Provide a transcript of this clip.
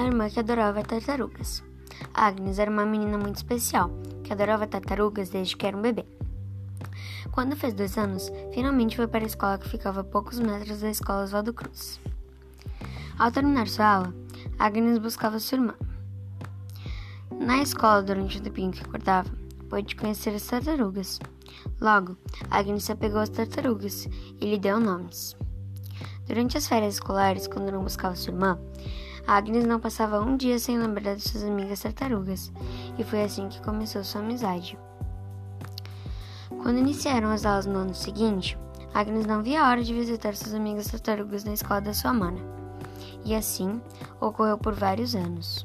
irmã que adorava tartarugas. Agnes era uma menina muito especial, que adorava tartarugas desde que era um bebê. Quando fez dois anos, finalmente foi para a escola que ficava a poucos metros da escola Oswaldo Cruz. Ao terminar sua aula, Agnes buscava sua irmã. Na escola, durante o tempinho que acordava, pôde conhecer as tartarugas. Logo, Agnes se apegou às tartarugas e lhe deu nomes. Durante as férias escolares, quando não buscava sua irmã, Agnes não passava um dia sem lembrar de suas amigas tartarugas, e foi assim que começou sua amizade. Quando iniciaram as aulas no ano seguinte, Agnes não via a hora de visitar suas amigas tartarugas na escola da sua mana. E assim ocorreu por vários anos.